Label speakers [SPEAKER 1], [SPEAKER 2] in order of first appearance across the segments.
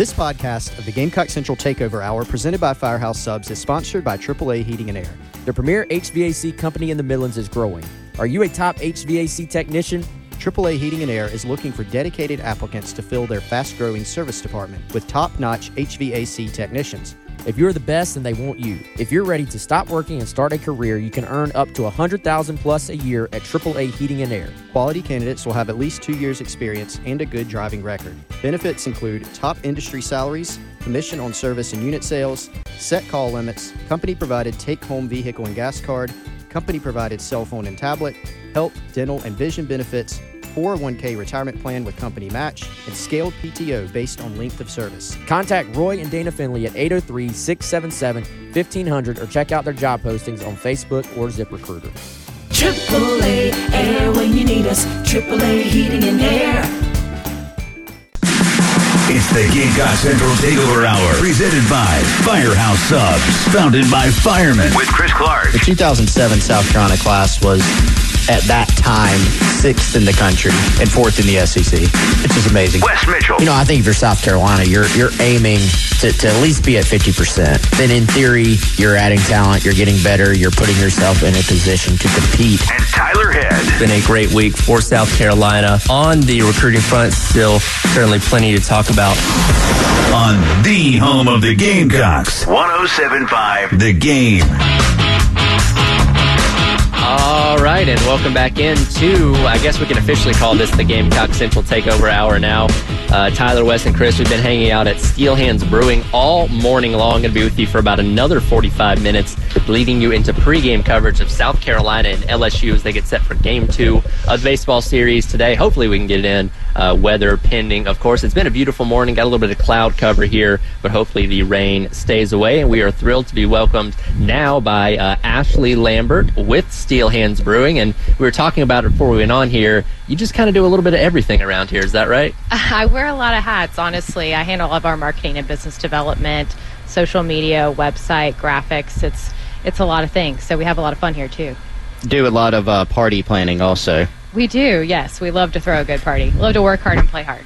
[SPEAKER 1] This podcast of the Gamecock Central Takeover Hour, presented by Firehouse Subs, is sponsored by AAA Heating and Air.
[SPEAKER 2] The premier HVAC company in the Midlands is growing. Are you a top HVAC technician?
[SPEAKER 1] AAA Heating and Air is looking for dedicated applicants to fill their fast growing service department with top notch HVAC technicians.
[SPEAKER 2] If you're the best, then they want you. If you're ready to stop working and start a career, you can earn up to 100000 plus a year at AAA Heating and Air.
[SPEAKER 1] Quality candidates will have at least two years' experience and a good driving record. Benefits include top industry salaries, commission on service and unit sales, set call limits, company provided take home vehicle and gas card, company provided cell phone and tablet, health, dental, and vision benefits, 401k retirement plan with company match, and scaled PTO based on length of service.
[SPEAKER 2] Contact Roy and Dana Finley at 803 677 1500 or check out their job postings on Facebook or ZipRecruiter.
[SPEAKER 3] AAA Air when you need us. AAA Heating and Air.
[SPEAKER 4] It's the Gamecock Central Takeover Hour, presented by Firehouse Subs, founded by firemen with Chris Clark.
[SPEAKER 5] The 2007 South Carolina class was at that time sixth in the country and fourth in the SEC. It's just amazing.
[SPEAKER 4] Wes Mitchell.
[SPEAKER 5] You know, I think if you're South Carolina, you're you're aiming to, to at least be at 50%. Then in theory, you're adding talent, you're getting better, you're putting yourself in a position to compete.
[SPEAKER 4] And Tyler Head.
[SPEAKER 6] Been a great week for South Carolina. On the recruiting front, still certainly plenty to talk about.
[SPEAKER 4] On the home of the Gamecocks. 1075 The Game.
[SPEAKER 6] Right, and welcome back into, I guess we can officially call this the Gamecock Central Takeover Hour now. Uh, Tyler, Wes, and Chris, we've been hanging out at Steel Hands Brewing all morning long. Going to be with you for about another 45 minutes, leading you into pregame coverage of South Carolina and LSU as they get set for game two of the baseball series today. Hopefully, we can get it in. Uh, weather pending, of course. It's been a beautiful morning. Got a little bit of cloud cover here, but hopefully the rain stays away. And we are thrilled to be welcomed now by uh, Ashley Lambert with Steel Hands Brewing. And we were talking about it before we went on here. You just kind of do a little bit of everything around here. Is that right?
[SPEAKER 7] I wear a lot of hats, honestly. I handle all of our marketing and business development, social media, website, graphics. It's it's a lot of things. So we have a lot of fun here too.
[SPEAKER 5] Do a lot of uh, party planning also.
[SPEAKER 7] We do, yes. We love to throw a good party. Love to work hard and play hard.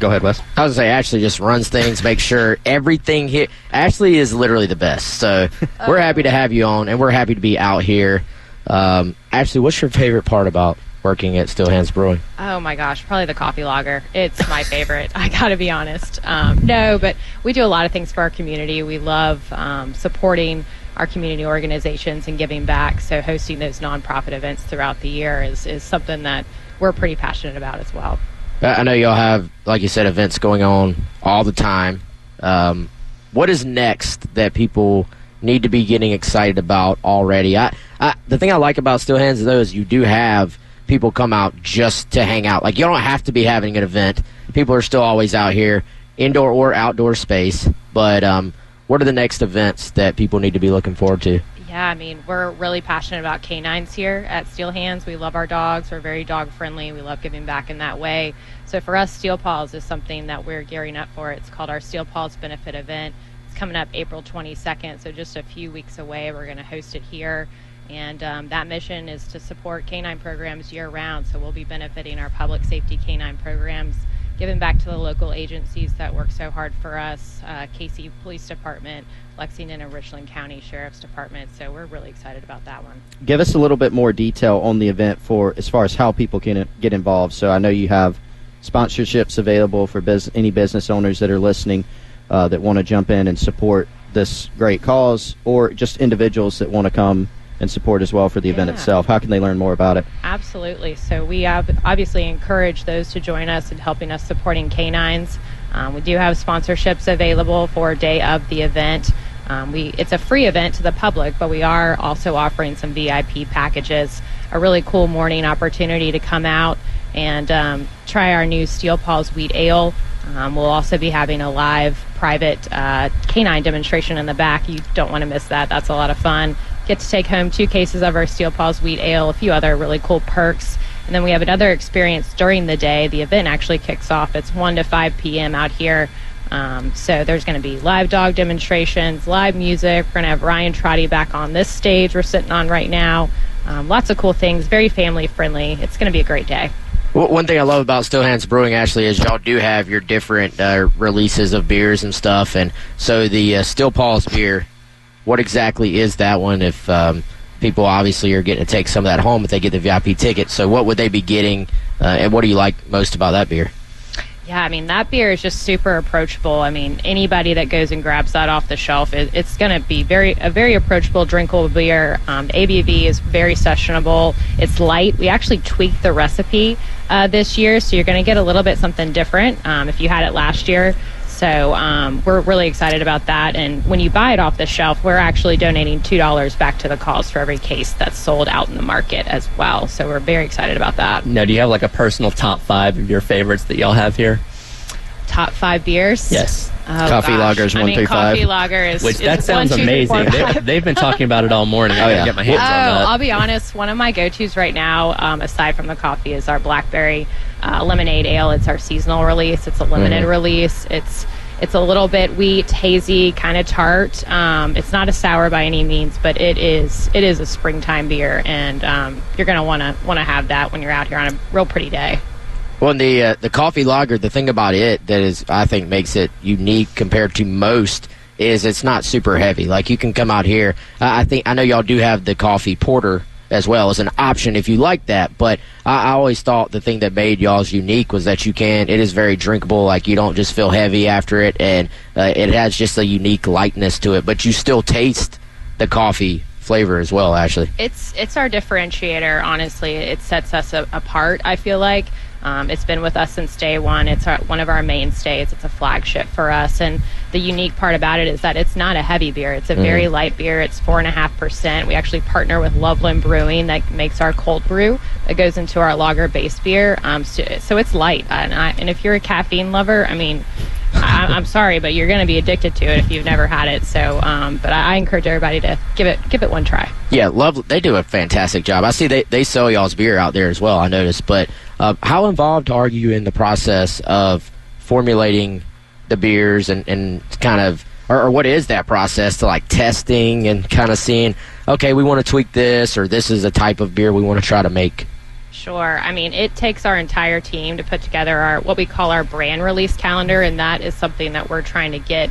[SPEAKER 5] Go ahead, Wes. I was gonna say Ashley just runs things, make sure everything here. Ashley is literally the best, so we're happy to have you on, and we're happy to be out here. Um, Ashley, what's your favorite part about working at Steel Hands Brewing?
[SPEAKER 7] Oh my gosh, probably the coffee lager. It's my favorite. I got to be honest. Um, no, but we do a lot of things for our community. We love um, supporting our community organizations and giving back. So hosting those nonprofit events throughout the year is, is something that we're pretty passionate about as well.
[SPEAKER 5] I know y'all have, like you said, events going on all the time. Um, what is next that people need to be getting excited about already? I, I, the thing I like about Steel Hands though is you do have people come out just to hang out. Like you don't have to be having an event. People are still always out here, indoor or outdoor space. But um, what are the next events that people need to be looking forward to?
[SPEAKER 7] Yeah, I mean, we're really passionate about canines here at Steel Hands. We love our dogs. We're very dog friendly. We love giving back in that way. So for us, Steel Paws is something that we're gearing up for. It's called our Steel Paws Benefit Event. It's coming up April 22nd, so just a few weeks away. We're going to host it here. And um, that mission is to support canine programs year round. So we'll be benefiting our public safety canine programs, giving back to the local agencies that work so hard for us uh, Cayce Police Department, Lexington and Richland County Sheriff's Department. So we're really excited about that one.
[SPEAKER 1] Give us a little bit more detail on the event for as far as how people can get involved. So I know you have sponsorships available for bus- any business owners that are listening uh, that want to jump in and support this great cause, or just individuals that want to come and support as well for the event itself. How can they learn more about it?
[SPEAKER 7] Absolutely. So we have obviously encourage those to join us in helping us supporting canines. Um, we do have sponsorships available for day of the event. Um, we it's a free event to the public, but we are also offering some VIP packages. A really cool morning opportunity to come out and um, try our new Steel Paws Wheat Ale. Um, we'll also be having a live private uh, canine demonstration in the back. You don't want to miss that. That's a lot of fun. Get to take home two cases of our Steel Paws Wheat Ale, a few other really cool perks. And then we have another experience during the day. The event actually kicks off. It's 1 to 5 p.m. out here. Um, so there's going to be live dog demonstrations, live music. We're going to have Ryan Trotty back on this stage we're sitting on right now. Um, lots of cool things, very family friendly. It's going to be a great day.
[SPEAKER 5] Well, One thing I love about Steel Hands Brewing, Ashley, is y'all do have your different uh, releases of beers and stuff. And so the uh, Steel Paws beer, what exactly is that one? If um, people obviously are getting to take some of that home if they get the VIP ticket, so what would they be getting? Uh, and what do you like most about that beer?
[SPEAKER 7] Yeah, I mean that beer is just super approachable. I mean anybody that goes and grabs that off the shelf, it, it's going to be very a very approachable, drinkable beer. Um, ABV is very sessionable. It's light. We actually tweaked the recipe uh, this year, so you're going to get a little bit something different. Um, if you had it last year, so um, we're really excited about that. And when you buy it off the shelf, we're actually donating two dollars back to the cause for every case that's sold out in the market as well. So we're very excited about that.
[SPEAKER 6] Now, do you have like a personal top five of your favorites that y'all have here?
[SPEAKER 7] Top five beers.
[SPEAKER 6] Yes.
[SPEAKER 7] Oh,
[SPEAKER 8] Coffee
[SPEAKER 7] gosh.
[SPEAKER 8] lagers,
[SPEAKER 7] I
[SPEAKER 8] one
[SPEAKER 7] mean,
[SPEAKER 8] through
[SPEAKER 7] coffee
[SPEAKER 8] five.
[SPEAKER 7] lager is
[SPEAKER 6] Which
[SPEAKER 7] is
[SPEAKER 6] that sounds
[SPEAKER 7] one, two, three,
[SPEAKER 6] amazing.
[SPEAKER 7] four,
[SPEAKER 6] they, they've been talking about it all morning.
[SPEAKER 8] oh, yeah.
[SPEAKER 6] get my hands
[SPEAKER 7] oh,
[SPEAKER 6] on that.
[SPEAKER 7] I'll be honest. One of my go-tos right now, um, aside from the coffee, is our blackberry uh, lemonade ale. It's our seasonal release. It's a limited
[SPEAKER 6] Mm-hmm.
[SPEAKER 7] release. It's it's a little bit wheat, hazy, kind of tart. Um, it's not a sour by any means, but it is it is a springtime beer, and um, you're gonna want to want to have that when you're out here on a real pretty day.
[SPEAKER 5] Well, and the uh, the coffee lager, the thing about it that is, I think, makes it unique compared to most is it's not super heavy. Like you can come out here. I I think I know y'all do have the coffee porter as well as an option if you like that. But I, I always thought the thing that made y'all's unique was that you can. It is very drinkable. Like you don't just feel heavy after it, and uh, it has just a unique lightness to it. But you still taste the coffee flavor as well. Actually,
[SPEAKER 7] It's it's our differentiator. Honestly, it sets us a, apart. I feel like um, it's been with us since day one. It's our, one of our mainstays. It's a flagship for us, and the unique part about it is that it's not a heavy beer. It's a very light beer. It's four and a half percent. We actually partner with Loveland Brewing that makes our cold brew that goes into our lager base beer. Um, so, so it's light, and, I, and if you're a caffeine lover, I mean. I, I'm sorry, but you're going to be addicted to it if you've never had it. So, um, but I, I encourage everybody to give it give it one try.
[SPEAKER 5] Yeah, love. They do a fantastic job. I see they they sell y'all's beer out there as well. I noticed. But uh, how involved are you in the process of formulating the beers and and kind of or, or what is that process to like testing and kind of seeing? Okay, we want to tweak this, or this is a type of beer we want to try to make.
[SPEAKER 7] Sure. I mean, it takes our entire team to put together our what we call our brand release calendar, and that is something that we're trying to get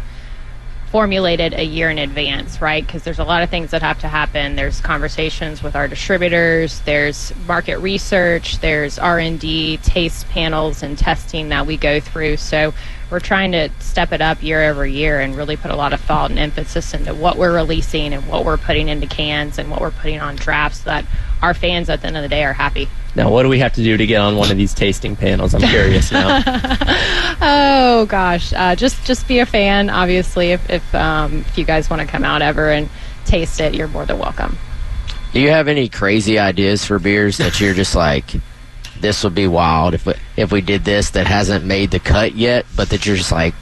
[SPEAKER 7] formulated a year in advance, right? Because there's a lot of things that have to happen. There's conversations with our distributors, there's market research, there's R&D, taste panels and testing that we go through. So we're trying to step it up year over year and really put a lot of thought and emphasis into what we're releasing and what we're putting into cans and what we're putting on drafts so that our fans at the end of the day are happy.
[SPEAKER 6] Now, what do we have to do to get on one of these tasting panels? I'm curious now.
[SPEAKER 7] Oh gosh, uh, just just be a fan. Obviously, if if, um, if you guys want to come out ever and taste it, you're more than welcome.
[SPEAKER 5] Do you have any crazy ideas for beers that you're just like, this would be wild if we, if we did this that hasn't made the cut yet, but that you're just like,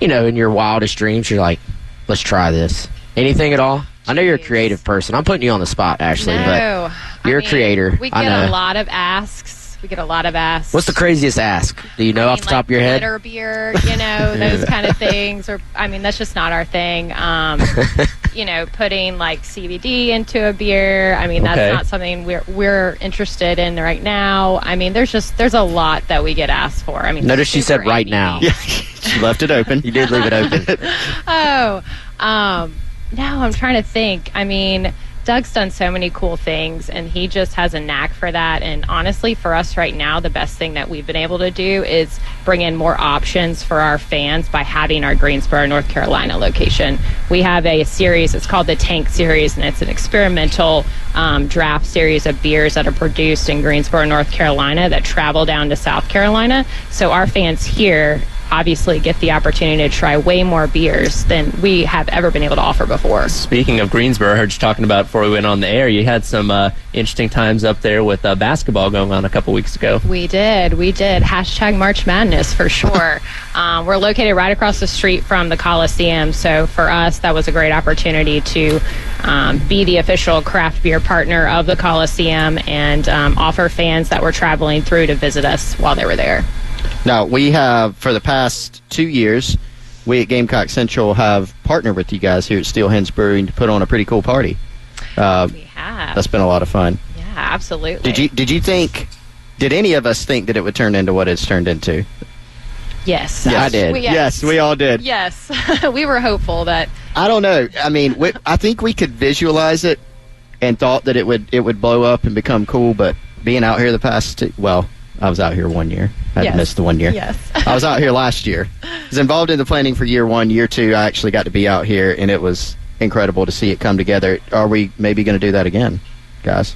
[SPEAKER 5] you know, in your wildest dreams, you're like, let's try this. Anything at all? I know you're a creative person. I'm putting you on the spot, Ashley, but
[SPEAKER 7] no,
[SPEAKER 5] you're
[SPEAKER 7] I
[SPEAKER 5] a creator.
[SPEAKER 7] We
[SPEAKER 5] I
[SPEAKER 7] get a lot of asks. We get a lot of asks.
[SPEAKER 5] what's the craziest ask? Do you know
[SPEAKER 7] I
[SPEAKER 5] off
[SPEAKER 7] mean,
[SPEAKER 5] the top of your head?
[SPEAKER 7] glitter beer, you know, those kind of things. Or I mean, that's just not our thing. Um, you know, putting like CBD into a beer. I mean, that's
[SPEAKER 6] Okay.
[SPEAKER 7] not something we're we're interested in right now. I mean, there's just there's a lot that we get asked for. I mean,
[SPEAKER 5] Notice she
[SPEAKER 7] super
[SPEAKER 5] said right now.
[SPEAKER 8] Yeah, she left it open.
[SPEAKER 5] You did leave it open.
[SPEAKER 7] Oh, um, no, I'm trying to think. I mean, Doug's done so many cool things, and he just has a knack for that. And honestly, for us right now, the best thing that we've been able to do is bring in more options for our fans by having our Greensboro, North Carolina location. We have a series, it's called the Tank Series, and it's an experimental um, draft series of beers that are produced in Greensboro, North Carolina that travel down to South Carolina. So our fans here obviously get the opportunity to try way more beers than we have ever been able to offer before.
[SPEAKER 6] Speaking of Greensboro, I heard you talking about before we went on the air. You had some uh, interesting times up there with uh, basketball going on a couple weeks ago.
[SPEAKER 7] We did. We did. Hashtag March Madness for sure. um, we're located right across the street from the Coliseum. So for us, that was a great opportunity to um, be the official craft beer partner of the Coliseum and um, offer fans that were traveling through to visit us while they were there.
[SPEAKER 8] Now, we have, for the past two years, we at Gamecock Central have partnered with you guys here at Steel Hands Brewing to put on a pretty cool party. Uh,
[SPEAKER 7] We have.
[SPEAKER 8] that's been a lot of fun.
[SPEAKER 7] yeah, absolutely.
[SPEAKER 8] Did you did you think? Did any of us think that it would turn into what it's turned into?
[SPEAKER 7] Yes.
[SPEAKER 8] Yes.
[SPEAKER 5] I did.
[SPEAKER 7] We-
[SPEAKER 8] Yes, we all did.
[SPEAKER 7] Yes. we were hopeful that
[SPEAKER 8] I don't know. I mean, we, I think we could visualize it and thought that it would it would blow up and become cool. But being out here the past two, well, I was out here one year. I
[SPEAKER 7] Yes.
[SPEAKER 8] missed the one year.
[SPEAKER 7] Yes.
[SPEAKER 8] I was out here last year. I was involved in the planning for year one, year two. I actually got to be out here, and it was incredible to see it come together. Are we maybe going to do that again, guys?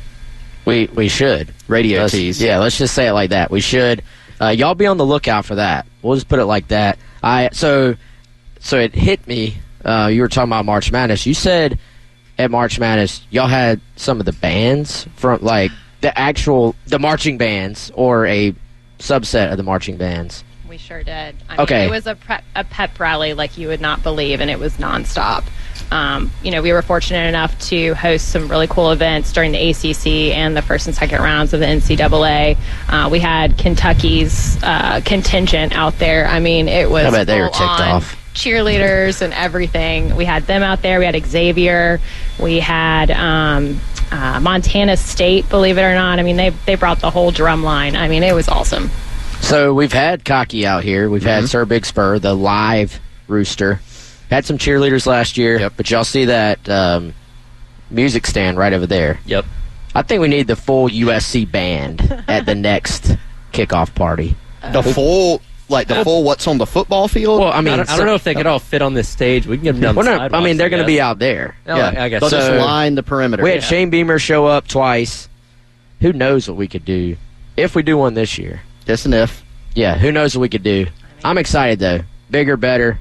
[SPEAKER 5] We we should
[SPEAKER 8] Radio
[SPEAKER 5] Let's-
[SPEAKER 8] tease.
[SPEAKER 5] Yeah, let's just say it like that. We should. Uh, y'all be on the lookout for that. We'll just put it like that. I so so it hit me. Uh, you were talking about March Madness. You said at March Madness y'all had some of the bands from like the actual the marching bands or a subset of the marching bands.
[SPEAKER 7] We sure did. I mean,
[SPEAKER 5] Okay.
[SPEAKER 7] It was a, prep, a pep rally like you would not believe, and it was nonstop. Um, you know, we were fortunate enough to host some really cool events during the ACC and the first and second rounds of the NCAA. Uh, we had Kentucky's uh, contingent out there. I mean, it was
[SPEAKER 5] I bet they were ticked off.
[SPEAKER 7] cheerleaders and everything. We had them out there. We had Xavier. We had um, uh, Montana State. Believe it or not, I mean they they brought the whole drum line. I mean, it was awesome.
[SPEAKER 5] So we've had Cocky out here. We've had Sir Big Spur, the live rooster. Had some cheerleaders last year, but y'all see that um, music stand right over there.
[SPEAKER 6] Yep.
[SPEAKER 5] I think we need the full USC band at the next kickoff party.
[SPEAKER 8] The full, like the full, what's on the football field?
[SPEAKER 5] Well, I mean,
[SPEAKER 6] I don't, I don't know if they could all fit on this stage. We can get them down
[SPEAKER 5] Well,
[SPEAKER 6] the
[SPEAKER 5] no,
[SPEAKER 6] sidewalks,
[SPEAKER 5] I mean they're going to
[SPEAKER 6] guess.
[SPEAKER 5] be out there.
[SPEAKER 6] Oh,
[SPEAKER 8] yeah,
[SPEAKER 6] I guess
[SPEAKER 8] they'll
[SPEAKER 6] so.
[SPEAKER 8] just line the perimeter.
[SPEAKER 5] We had
[SPEAKER 8] Yeah.
[SPEAKER 5] Shane Beamer show up twice. Who knows what we could do if we do one this year?
[SPEAKER 8] Just an if.
[SPEAKER 5] Yeah, who knows what we could do? I'm excited though. Bigger, better.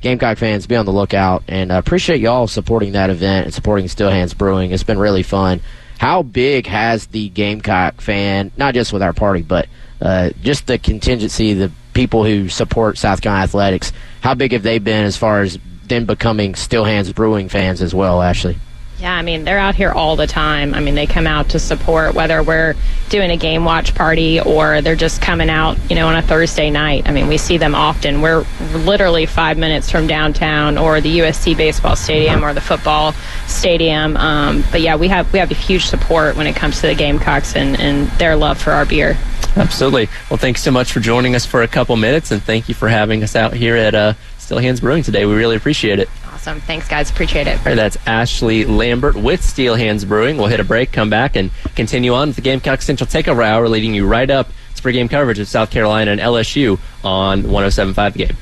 [SPEAKER 5] Gamecock fans, be on the lookout, and uh, appreciate y'all supporting that event and supporting Steel Hands Brewing. It's been really fun. How big has the Gamecock fan, not just with our party, but uh, just the contingency, the people who support South Carolina athletics? How big have they been as far as them becoming Steel Hands Brewing fans as well, Ashley?
[SPEAKER 7] Yeah, I mean, they're out here all the time. I mean, they come out to support whether we're doing a game watch party or they're just coming out, you know, on a Thursday night. I mean, we see them often. We're literally five minutes from downtown or the USC baseball stadium or the football stadium. Um, but yeah, we have we have a huge support when it comes to the Gamecocks and, and their love for our beer.
[SPEAKER 6] Absolutely. Well, thanks so much for joining us for a couple minutes, and thank you for having us out here at uh, Steel Hands Brewing today. We really appreciate it.
[SPEAKER 7] Awesome. Thanks, guys. Appreciate it.
[SPEAKER 6] All right, that's Ashley Lambert with Steel Hands Brewing. We'll hit a break, come back, and continue on with the Gamecock Central Takeover Hour, leading you right up to pregame coverage of South Carolina and LSU on 107.5 The Game.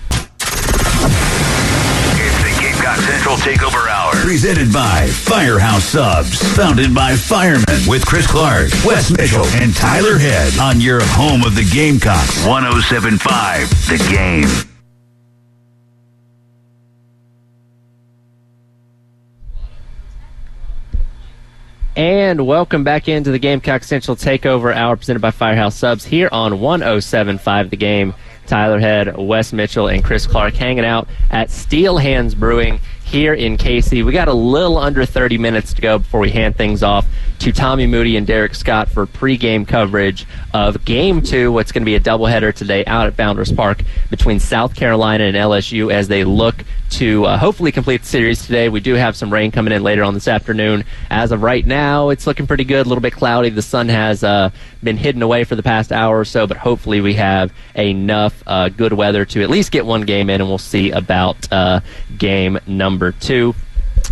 [SPEAKER 4] It's the Gamecock Central Takeover Hour. Presented by Firehouse Subs. Founded by firemen with Chris Clark, Wes Mitchell, and Tyler Head on your home of the Gamecocks. 1075 The Game.
[SPEAKER 6] And welcome back into the Gamecock Central Takeover Hour presented by Firehouse Subs here on 107.5 The Game. Tyler Head, Wes Mitchell, and Chris Clark hanging out at Steel Hands Brewing here in Cayce. We got a little under 30 minutes to go before we hand things off to Tommy Moody and Derek Scott for pregame coverage of Game 2, what's going to be a doubleheader today out at Founders Park between South Carolina and LSU as they look to uh, hopefully complete the series today. We do have some rain coming in later on this afternoon. As of right now, it's looking pretty good. A little bit cloudy. The sun has uh, been hidden away for the past hour or so, but hopefully we have enough uh, good weather to at least get one game in, and we'll see about uh, game number two.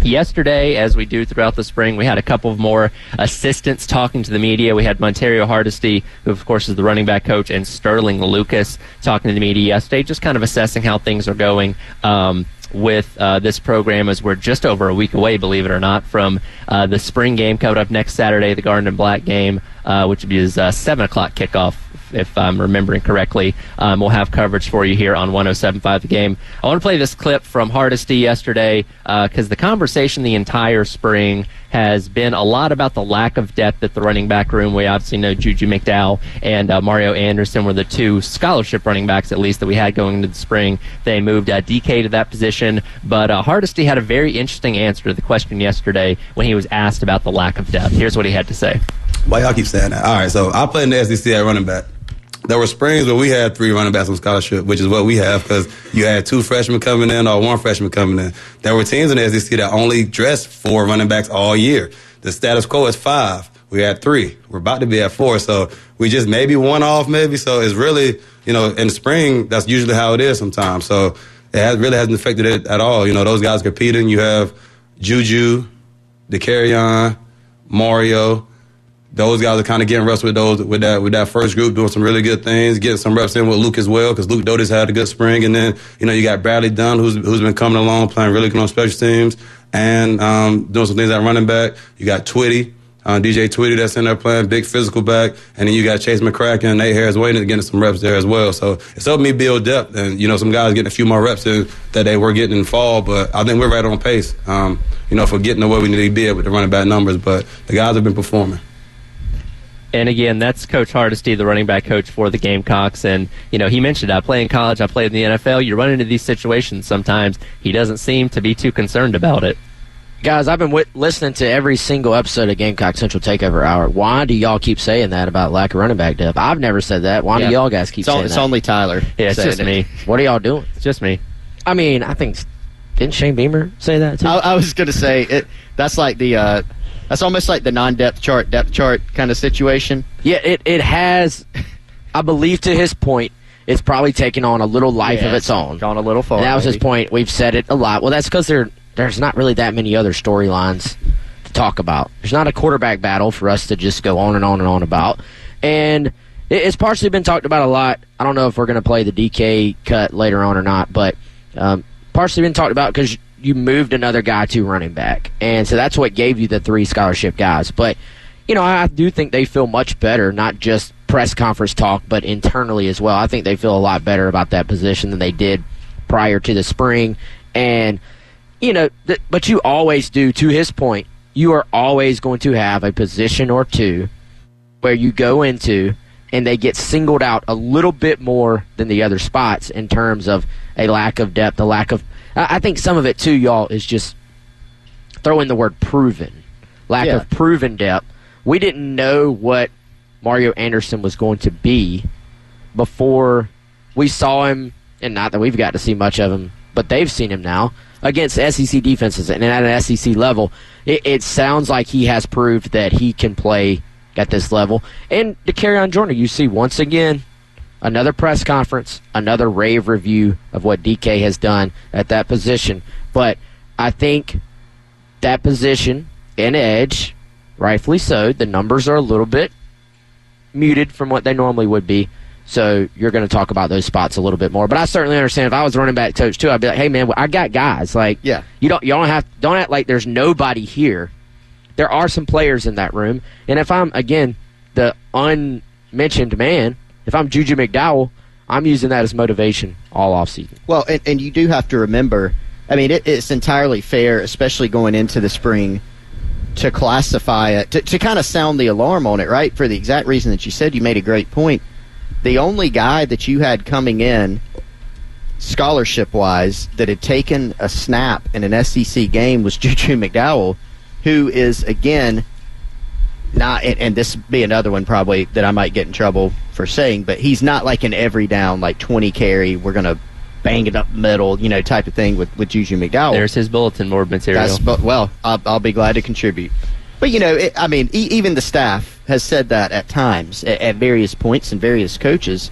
[SPEAKER 6] Yesterday, as we do throughout the spring, we had a couple of more assistants talking to the media. We had Montario Hardesty, who of course is the running back coach, and Sterling Lucas talking to the media yesterday, just kind of assessing how things are going. Um, with uh, this program as we're just over a week away, believe it or not, from uh, the spring game coming up next Saturday, the Garnet and Black game, uh, which is uh, 7 o'clock kickoff if, I'm remembering correctly. Um, we'll have coverage for you here on 107.5 The Game. I want to play this clip from Hardesty yesterday because uh, the conversation the entire spring has been a lot about the lack of depth at the running back room. We obviously know Juju McDowell and uh, Mario Anderson were the two scholarship running backs, at least, that we had going into the spring. They moved uh, DK to that position, but uh, Hardesty had a very interesting answer to the question yesterday when he was asked about the lack of depth. Here's what he had to say.
[SPEAKER 9] Why y'all keep saying that? All right, so I played in the SEC at running back. There were springs where we had three running backs on scholarship, which is what we have because you had two freshmen coming in or one freshman coming in. There were teams in the SEC that only dressed four running backs all year. The status quo is five. We had three. We're about to be at four. So we just maybe one off, maybe. So it's really, you know, in the spring, that's usually how it is sometimes. So it has, really hasn't affected it at all. You know, those guys competing. You have Juju, Dakereon, Mario. Those guys are kind of getting reps with those with that with that first group, doing some really good things, getting some reps in with Luke as well, because Luke Doty's had a good spring, and then you know you got Bradley Dunn, who's who's been coming along, playing really good on special teams, and um, doing some things at running back. You got Twitty, uh, DJ Twitty that's in there playing big physical back, and then you got Chase McCracken and Nate Harris waiting to getting some reps there as well. So it's helping me build depth, and you know some guys getting a few more reps in that they were getting in fall, but I think we're right on pace. Um, you know, for getting the way we need to be with the running back numbers, but the guys have been performing.
[SPEAKER 6] And again, that's Coach Hardesty, the running back coach for the Gamecocks. And, you know, he mentioned, I play in college, I played in the NFL. You run into these situations sometimes. He doesn't seem to be too concerned about it.
[SPEAKER 5] Guys, I've been w- listening to every single episode of Gamecock Central Takeover Hour. Why do y'all keep saying that about lack of running back depth? I've never said that. Why
[SPEAKER 1] Yeah.
[SPEAKER 5] do y'all guys keep
[SPEAKER 1] It's, on-
[SPEAKER 5] saying
[SPEAKER 1] it's
[SPEAKER 5] that?
[SPEAKER 1] only Tyler.
[SPEAKER 6] Yeah, it's just
[SPEAKER 1] it.
[SPEAKER 6] me.
[SPEAKER 5] what are y'all doing?
[SPEAKER 6] It's just me.
[SPEAKER 5] I mean, I think didn't Shane Beamer say that too?
[SPEAKER 1] I, I was going to say it. That's like the. Uh, that's almost like the non-depth chart, depth chart kind of situation.
[SPEAKER 5] Yeah, it, it has. I believe to his point, it's probably taken on a little life
[SPEAKER 1] Yeah,
[SPEAKER 5] of its own.
[SPEAKER 1] Gone a little far.
[SPEAKER 5] And that was his point. We've said it a lot. Well, that's because there there's not really that many other storylines to talk about. There's not a quarterback battle for us to just go on and on and on about. And it, it's partially been talked about a lot. I don't know if we're going to play the DK cut later on or not, but um, partially been talked about because you moved another guy to running back, and so that's what gave you the three scholarship guys. But you know, I do think they feel much better, not just press conference talk, but internally as well. I think they feel a lot better about that position than they did prior to the spring. And, you know, th- but you always do, to his point, you are always going to have a position or two where you go into and they get singled out a little bit more than the other spots in terms of a lack of depth, a lack of. I I think some of it, too, y'all, is just throw in the word proven. Lack
[SPEAKER 1] Yeah.
[SPEAKER 5] of proven depth. We didn't know what Mario Anderson was going to be before we saw him, and not that we've got to see much of him, but they've seen him now against SEC defenses and at an SEC level. It, it sounds like he has proved that he can play at this level. And to carry on, Jordan, you see once again another press conference, another rave review of what DK has done at that position. But I think that position in edge, rightfully so, the numbers are a little bit muted from what they normally would be. So you're going to talk about those spots a little bit more. But I certainly understand if I was running back coach too, I'd be like, "Hey man, I got guys. Like,
[SPEAKER 1] Yeah.
[SPEAKER 5] you don't you don't have don't act like there's nobody here. There are some players in that room, and if I'm again the unmentioned man, if I'm Juju McDowell, I'm using that as motivation all off season.
[SPEAKER 1] Well, and, and you do have to remember. I mean, it, it's entirely fair, especially going into the spring, to classify it to, to kind of sound the alarm on it, right? For the exact reason that you said. You made a great point. The only guy that you had coming in, scholarship wise, that had taken a snap in an SEC game was Juju McDowell, who is again not and, and this be another one probably that I might get in trouble for saying, but he's not like an every down like twenty carry. We're gonna bang it up middle, you know, type of thing with with Juju McDowell.
[SPEAKER 6] There's his bulletin board material.
[SPEAKER 1] That's well, I'll, I'll be glad to contribute. But you know, it, I mean, e- even the staff has said that at times at, at various points and various coaches.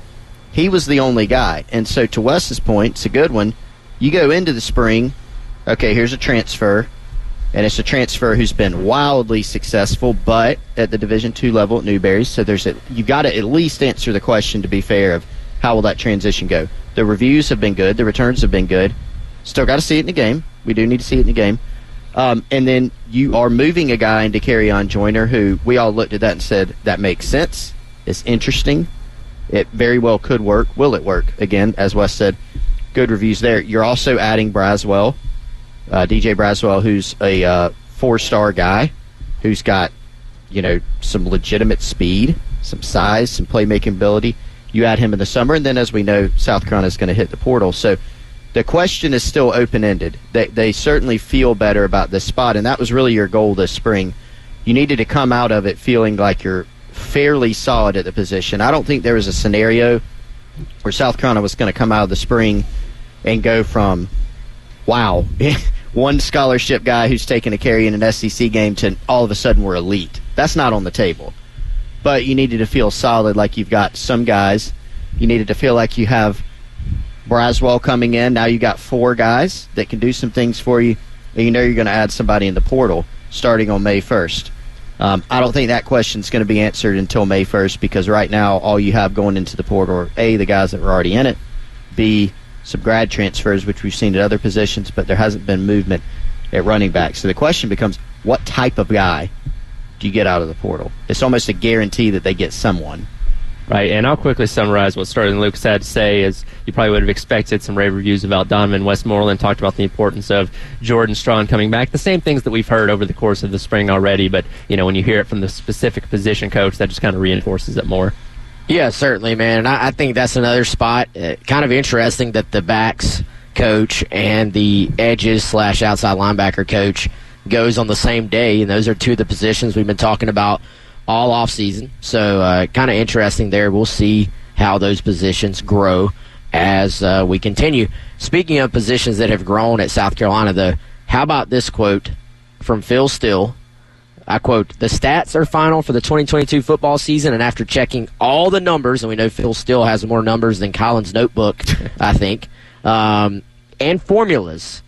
[SPEAKER 1] He was the only guy, and so to Wes's point, it's a good one. You go into the spring, okay. Here's a transfer, and it's a transfer who's been wildly successful, but at the Division two level at Newberry. So there's a you got to at least answer the question to be fair of how will that transition go. The reviews have been good, the returns have been good. Still got to see it in the game. We do need to see it in the game. Um, and then you are moving a guy into Dakereon Joyner who we all looked at that and said that makes sense. It's interesting. It very well could work. Will it work? Again, as Wes said, good reviews there. You're also adding Braswell, uh, Djay Braswell, who's a uh, four-star guy, who's got you know some legitimate speed, some size, some playmaking ability. You add him in the summer, and then as we know, South Carolina is going to hit the portal. So the question is still open-ended. They they certainly feel better about this spot, and that was really your goal this spring. You needed to come out of it feeling like you're fairly solid at the position. I don't think there was a scenario where South Carolina was going to come out of the spring and go from, wow, one scholarship guy who's taking a carry in an SEC game to all of a sudden we're elite. That's not on the table. But you needed to feel solid, like you've got some guys. You needed to feel like you have Braswell coming in. Now you got four guys that can do some things for you, and you know you're going to add somebody in the portal starting on May 1st. Um, I don't think that question is going to be answered until May 1st because right now all you have going into the portal are A, the guys that were already in it, B, some grad transfers, which we've seen at other positions, but there hasn't been movement at running back. So the question becomes what type of guy do you get out of the portal? It's almost a guarantee that they get someone.
[SPEAKER 6] Right, and I'll quickly summarize what Sterling Lucas had to say. As you probably would have expected, some rave reviews about Donovan Westmoreland talked about the importance of Jordan Strong coming back. The same things that we've heard over the course of the spring already, but you know when you hear it from the specific position coach, that just kind of reinforces it more.
[SPEAKER 5] Yeah, certainly, man. And I, I think that's another spot. Uh, kind of interesting that the backs coach and the edges slash outside linebacker coach goes on the same day, and those are two of the positions we've been talking about all off season. So uh, kind of interesting there. We'll see how those positions grow as uh, we continue. Speaking of positions that have grown at South Carolina, though, how about this quote from Phil Steele? I quote, the stats are final for the 2022 football season, and after checking all the numbers, and we know Phil Steele has more numbers than Colin's notebook, I think, um, and formulas,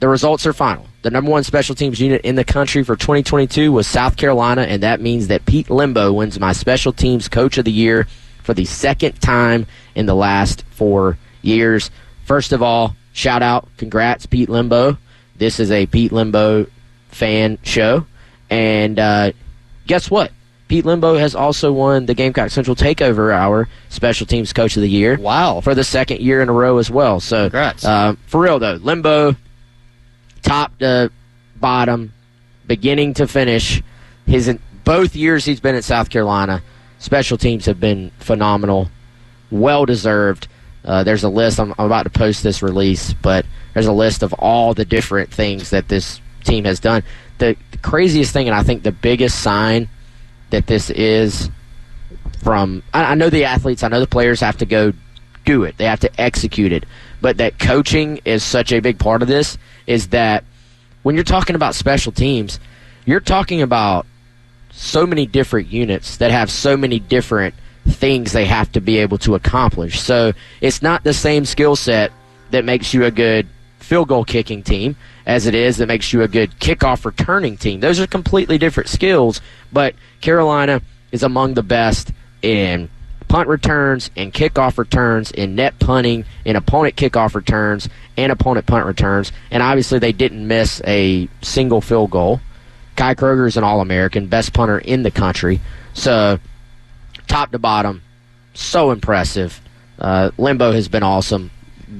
[SPEAKER 5] the results are final. The number one special teams unit in the country for 2022 was South Carolina, and that means that Pete Limbo wins my special teams coach of the year for the second time in the last four years. First of all, shout out, congrats, Pete Limbo. This is a Pete Limbo fan show. And uh, guess what? Pete Limbo has also won the Gamecock Central Takeover Hour Special Teams Coach of the Year.
[SPEAKER 1] Wow.
[SPEAKER 5] For the second year in a row as well. So,
[SPEAKER 1] Congrats.
[SPEAKER 5] Uh, for real, though, Limbo, top to bottom, beginning to finish, his both years he's been at South Carolina, special teams have been phenomenal, well deserved. Uh, there's a list. I'm, I'm about to post this release, but there's a list of all the different things that this team has done. The, the craziest thing, and I think the biggest sign that this is from, I, I know the athletes, I know the players have to go do it, they have to execute it, but that coaching is such a big part of this. Is that when you're talking about special teams, you're talking about so many different units that have so many different things they have to be able to accomplish. So it's not the same skill set that makes you a good field goal kicking team as it is that makes you a good kickoff returning team. Those are completely different skills, but Carolina is among the best in punt returns and kickoff returns in net punting in opponent kickoff returns and opponent punt returns. And obviously they didn't miss a single field goal. Kai Kroeger is an all-american best punter in the country. So top to bottom so impressive. Uh, Limbo has been awesome.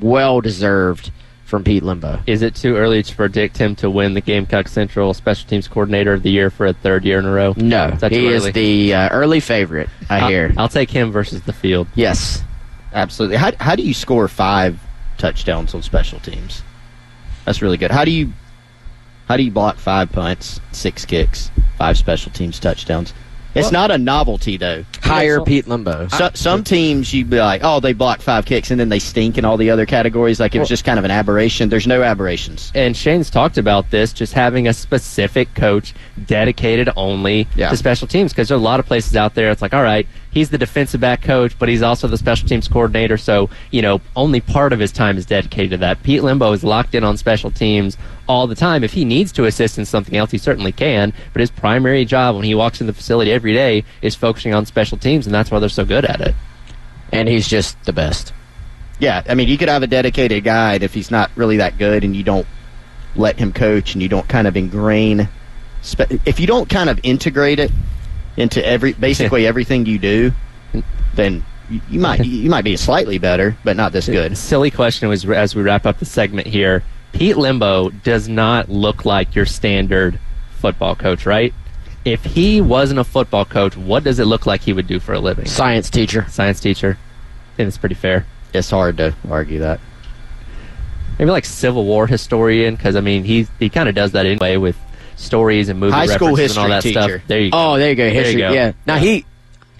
[SPEAKER 5] Well deserved from Pete Limbo.
[SPEAKER 6] Is it too early to predict him to win the Gamecock Central Special Teams Coordinator of the Year for a third year in a row?
[SPEAKER 5] No,
[SPEAKER 6] Is
[SPEAKER 5] he is the uh, early favorite. I
[SPEAKER 6] I'll,
[SPEAKER 5] hear.
[SPEAKER 6] I'll take him versus the field.
[SPEAKER 5] Yes,
[SPEAKER 1] Absolutely. How, how do you score five touchdowns on special teams? That's really good. How do you how do you block five punts, six kicks, five special teams touchdowns? It's
[SPEAKER 5] Well-
[SPEAKER 1] not a novelty though.
[SPEAKER 5] hire
[SPEAKER 6] so-
[SPEAKER 5] Pete Limbo.
[SPEAKER 1] So, some teams you'd be like, oh, they block five kicks, and then they stink in all the other categories. Like it was just kind of an aberration. There's no aberrations.
[SPEAKER 6] And Shane's talked about this, just having a specific coach dedicated only
[SPEAKER 1] Yeah.
[SPEAKER 6] to special teams. Because there are a lot of places out there, it's like, all right, he's the defensive back coach, but he's also the special teams coordinator. So, you know, only part of his time is dedicated to that. Pete Limbo is locked in on special teams all the time. If he needs to assist in something else, he certainly can. But his primary job when he walks in the facility every day is focusing on special teams, and that's why they're so good at it.
[SPEAKER 5] and he's just the best.
[SPEAKER 1] Yeah, I mean, you could have a dedicated guy, and if he's not really that good, and you don't let him coach, and you don't kind of ingrain, spe- if you don't kind of integrate it into every basically everything you do, then you, might you might be slightly better, but not this good.
[SPEAKER 6] Silly question was as we wrap up the segment here. Pete Limbo does not look like your standard football coach, right? If he wasn't a football coach, what does it look like he would do for a living?
[SPEAKER 5] Science teacher.
[SPEAKER 6] Science teacher. I think that's pretty fair.
[SPEAKER 1] It's hard to argue that.
[SPEAKER 6] Maybe like Civil War historian, because I mean he he kind of does that anyway with stories and movie
[SPEAKER 1] High school
[SPEAKER 6] references and all that
[SPEAKER 1] history
[SPEAKER 6] stuff. There you go.
[SPEAKER 5] Oh, there you go.
[SPEAKER 6] There you
[SPEAKER 5] History.
[SPEAKER 6] go.
[SPEAKER 5] Yeah. Now he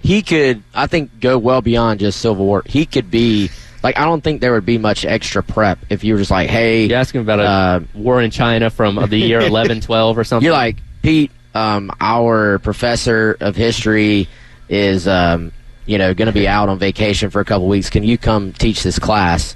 [SPEAKER 5] he could I think go well beyond just Civil War. He could be like I don't think there would be much extra prep if you were just like, hey,
[SPEAKER 6] You ask him about a
[SPEAKER 5] Uh,
[SPEAKER 6] war in China from the year 1112 or something.
[SPEAKER 5] You're like Pete. Um, our professor of history is, um, you know, going to be out on vacation for a couple weeks. Can you come teach this class?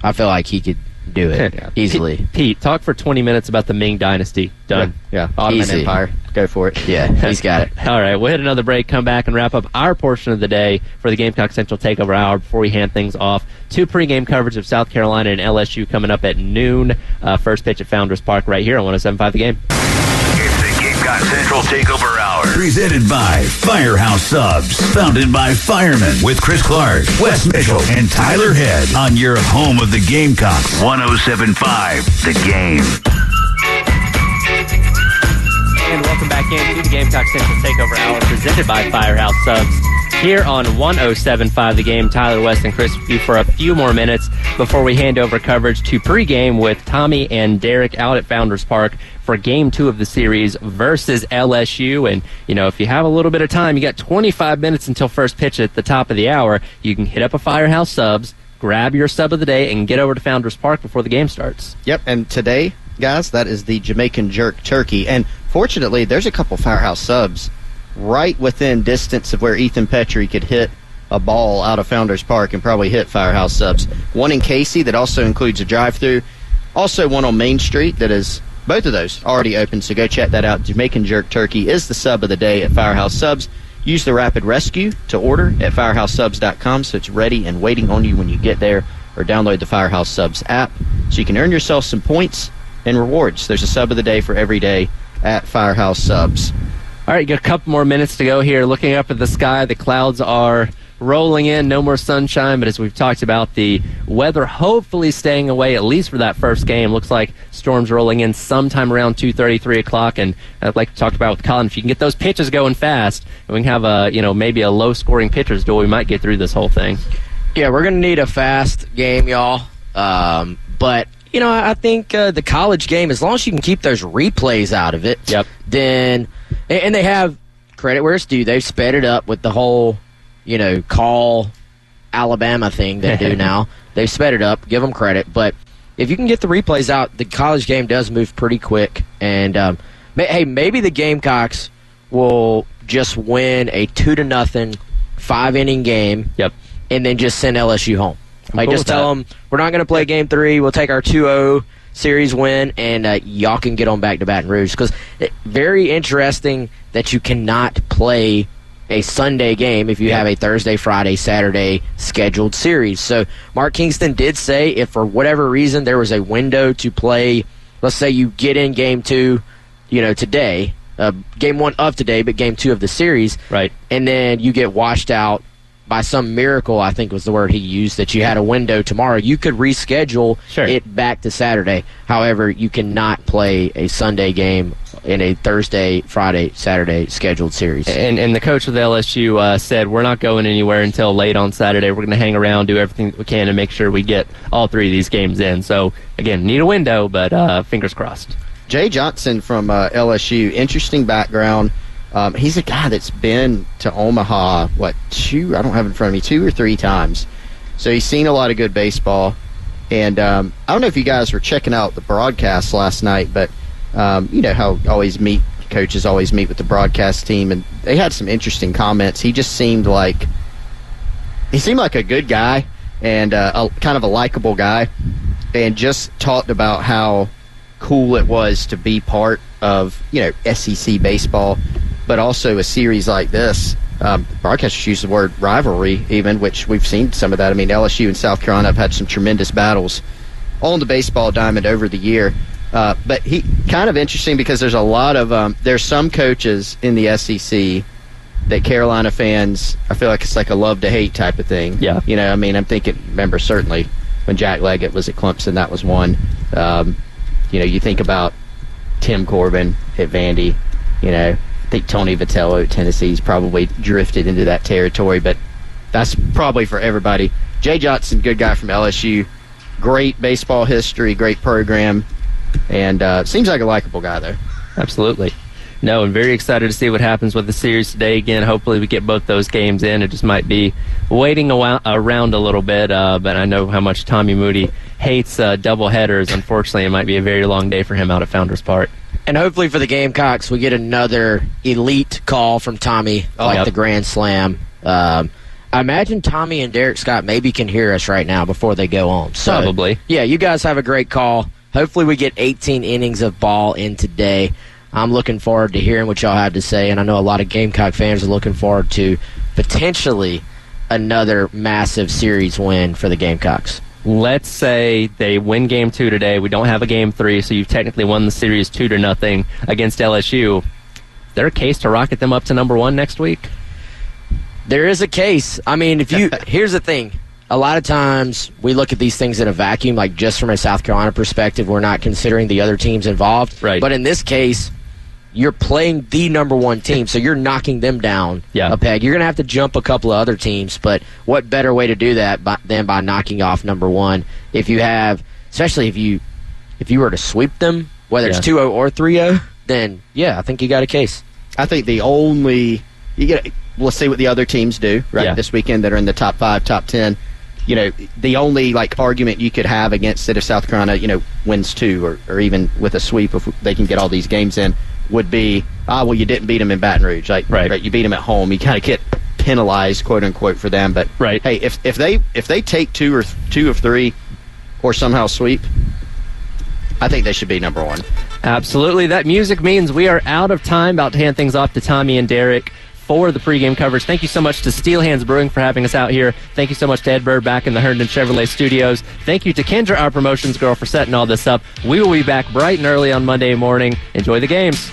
[SPEAKER 5] I feel like he could do it
[SPEAKER 6] Yeah.
[SPEAKER 5] easily.
[SPEAKER 6] Pete, Pete, talk for 20 minutes about the Ming Dynasty. Done.
[SPEAKER 1] Yeah, Ottoman
[SPEAKER 5] Easy.
[SPEAKER 1] Empire. Go for it.
[SPEAKER 5] Yeah, he's got it.
[SPEAKER 6] All right, we'll hit another break, come back, and wrap up our portion of the day for the Gamecock Central Takeover Hour before we hand things off. Two pregame coverage of South Carolina and LSU coming up at noon. Uh, first pitch at Founders Park right here on 107.5 The Game.
[SPEAKER 4] It's Central Takeover Hour. Presented by Firehouse Subs. Founded by firemen with Chris Clark, Wes Mitchell, and Tyler Head on your home of the Gamecocks. 1075 The Game.
[SPEAKER 6] And welcome back in to the Gamecock Central Takeover Hour presented by Firehouse Subs. Here on 107.5 The Game, Tyler Wes and Chris with you for a few more minutes before we hand over coverage to pregame with Tommy and Derek out at Founders Park for game two of the series versus LSU. And, you know, if you have a little bit of time, you got 25 minutes until first pitch at the top of the hour. You can hit up a Firehouse Subs, grab your sub of the day, and get over to Founders Park before the game starts.
[SPEAKER 1] Yep, and today, guys, that is the Jamaican jerk turkey. And fortunately, there's a couple firehouse subs right within distance of where Ethan Petry could hit a ball out of Founders Park and probably hit firehouse subs. One in Cayce that also includes a drive-through. Also one on Main Street that is both of those already open. So go check that out. Jamaican jerk turkey is the sub of the day at Firehouse Subs. Use the rapid rescue to order at firehousesubs.com so it's ready and waiting on you when you get there or download the Firehouse Subs app so you can earn yourself some points and rewards. There's a sub of the day for every day at Firehouse Subs.
[SPEAKER 6] All right, you got a couple more minutes to go here. Looking up at the sky, the clouds are rolling in. No more sunshine, but as we've talked about, the weather hopefully staying away at least for that first game. Looks like storms rolling in sometime around two thirty, three o'clock. And I'd like to talk about with Colin, if you can get those pitches going fast, and we can have a you know maybe a low scoring pitchers duel, we might get through this whole thing.
[SPEAKER 5] Yeah, we're gonna need a fast game, y'all. Um, but you know, I think uh, the college game, as long as you can keep those replays out of it,
[SPEAKER 6] Yep.
[SPEAKER 5] Then, and and they have credit where it's due. They've sped it up with the whole, you know, call Alabama thing they do now. They've sped it up. Give them credit, but if you can get the replays out, the college game does move pretty quick. And um, may, hey, maybe the Gamecocks will just win a two to nothing five inning game
[SPEAKER 6] Yep.
[SPEAKER 5] and then just send LSU home. Like,
[SPEAKER 6] cool
[SPEAKER 5] just tell
[SPEAKER 6] that.
[SPEAKER 5] them we're not going to play game three. We'll take our 2 0 series win, and uh, y'all can get on back to Baton Rouge. Because very interesting that you cannot play a Sunday game if you have a Thursday, Friday, Saturday scheduled series. So, Mark Kingston did say if for whatever reason there was a window to play, let's say you get in game two, you know, today, uh, game one of today, but game two of the series,
[SPEAKER 6] Right.
[SPEAKER 5] and then you get washed out by some miracle, I think was the word he used, that you had a window tomorrow, you could reschedule
[SPEAKER 6] Sure.
[SPEAKER 5] it back to Saturday. However, you cannot play a Sunday game in a Thursday, Friday, Saturday scheduled series.
[SPEAKER 6] And and the coach of the LSU uh, said we're not going anywhere until late on Saturday. We're going to hang around, do everything that we can to make sure we get all three of these games in. So again, need a window, but uh, fingers crossed.
[SPEAKER 1] Jay Johnson from uh, LSU, interesting background. Um, he's a guy that's been to Omaha, what, two, I don't have in front of me, two or three times. So he's seen a lot of good baseball. And um, I don't know if you guys were checking out the broadcast last night, but um, you know how always meet coaches always meet with the broadcast team, and they had some interesting comments. He just seemed like he seemed like a good guy and uh, a, kind of a likable guy, and just talked about how cool it was to be part of you know SEC baseball, but also a series like this. Um, broadcasters use the word rivalry, even which we've seen some of that. I mean, LSU and South Carolina have had some tremendous battles on the baseball diamond over the year. Uh, but he kind of interesting because there's a lot of um, there's some coaches in the SEC that Carolina fans, I feel like it's like a love to hate type of thing.
[SPEAKER 6] Yeah.
[SPEAKER 1] You know, I mean, I'm thinking, remember, certainly when Jack Leggett was at Clemson, that was one. Um, you know, you think about Tim Corbin at Vandy, you know, think Tony Vitello Tennessee's probably drifted into that territory, but that's probably for everybody. Jay Johnson, good guy from LSU, great baseball history, great program, and uh, seems like a likable guy there.
[SPEAKER 6] Absolutely. No, I'm very excited to see what happens with the series today. Again, hopefully we get both those games in. It just might be waiting a around a little bit, uh, but I know how much Tommy Moody hates uh, double headers. Unfortunately, it might be a very long day for him out at Founders Park.
[SPEAKER 5] And hopefully for the Gamecocks, we get another elite call from Tommy, oh, like yep. the Grand Slam. Um, I imagine Tommy and Derek Scott maybe can hear us right now before they go on. So,
[SPEAKER 6] Probably.
[SPEAKER 5] Yeah, you guys have a great call. Hopefully, we get 18 innings of ball in today. I'm looking forward to hearing what y'all have to say, and I know a lot of Gamecock fans are looking forward to potentially another massive series win for the Gamecocks.
[SPEAKER 6] Let's say they win game two today. We don't have a game three, so you've technically won the series two to nothing against LSU. Is there a case to rocket them up to number one next week?
[SPEAKER 5] There is a case. I mean, if you here's the thing. A lot of times we look at these things in a vacuum, like just from a South Carolina perspective, we're not considering the other teams involved.
[SPEAKER 6] Right.
[SPEAKER 5] But in this case, you're playing the number one team, so you're knocking them down
[SPEAKER 6] yeah.
[SPEAKER 5] a peg. You're going to have to jump a couple of other teams, but what better way to do that by, than by knocking off number one? If you have, especially if you if you were to sweep them, whether yeah. it's 2-0 or 3-0, then yeah, I think you got a case.
[SPEAKER 1] I think the only you get let's see what the other teams do right yeah. this weekend that are in the top five, top ten. You know, the only like argument you could have against it if South Carolina, you know, wins two or, or even with a sweep if they can get all these games in would be ah well you didn't beat them in Baton Rouge like
[SPEAKER 6] right,
[SPEAKER 1] right you beat them at home you kind of get penalized quote unquote for them but
[SPEAKER 6] right
[SPEAKER 1] hey if if they if they take two or th- two of three or somehow sweep I think they should be number one.
[SPEAKER 6] Absolutely. That music means we are out of time. About to hand things off to Tommy and Derek for the pregame coverage. Thank you so much to Steel Hands Brewing for having us out here. Thank you so much to Ed Bird back in the Herndon Chevrolet studios. Thank you to Kendra, our promotions girl, for setting all this up. We will be back bright and early on Monday morning. Enjoy the games.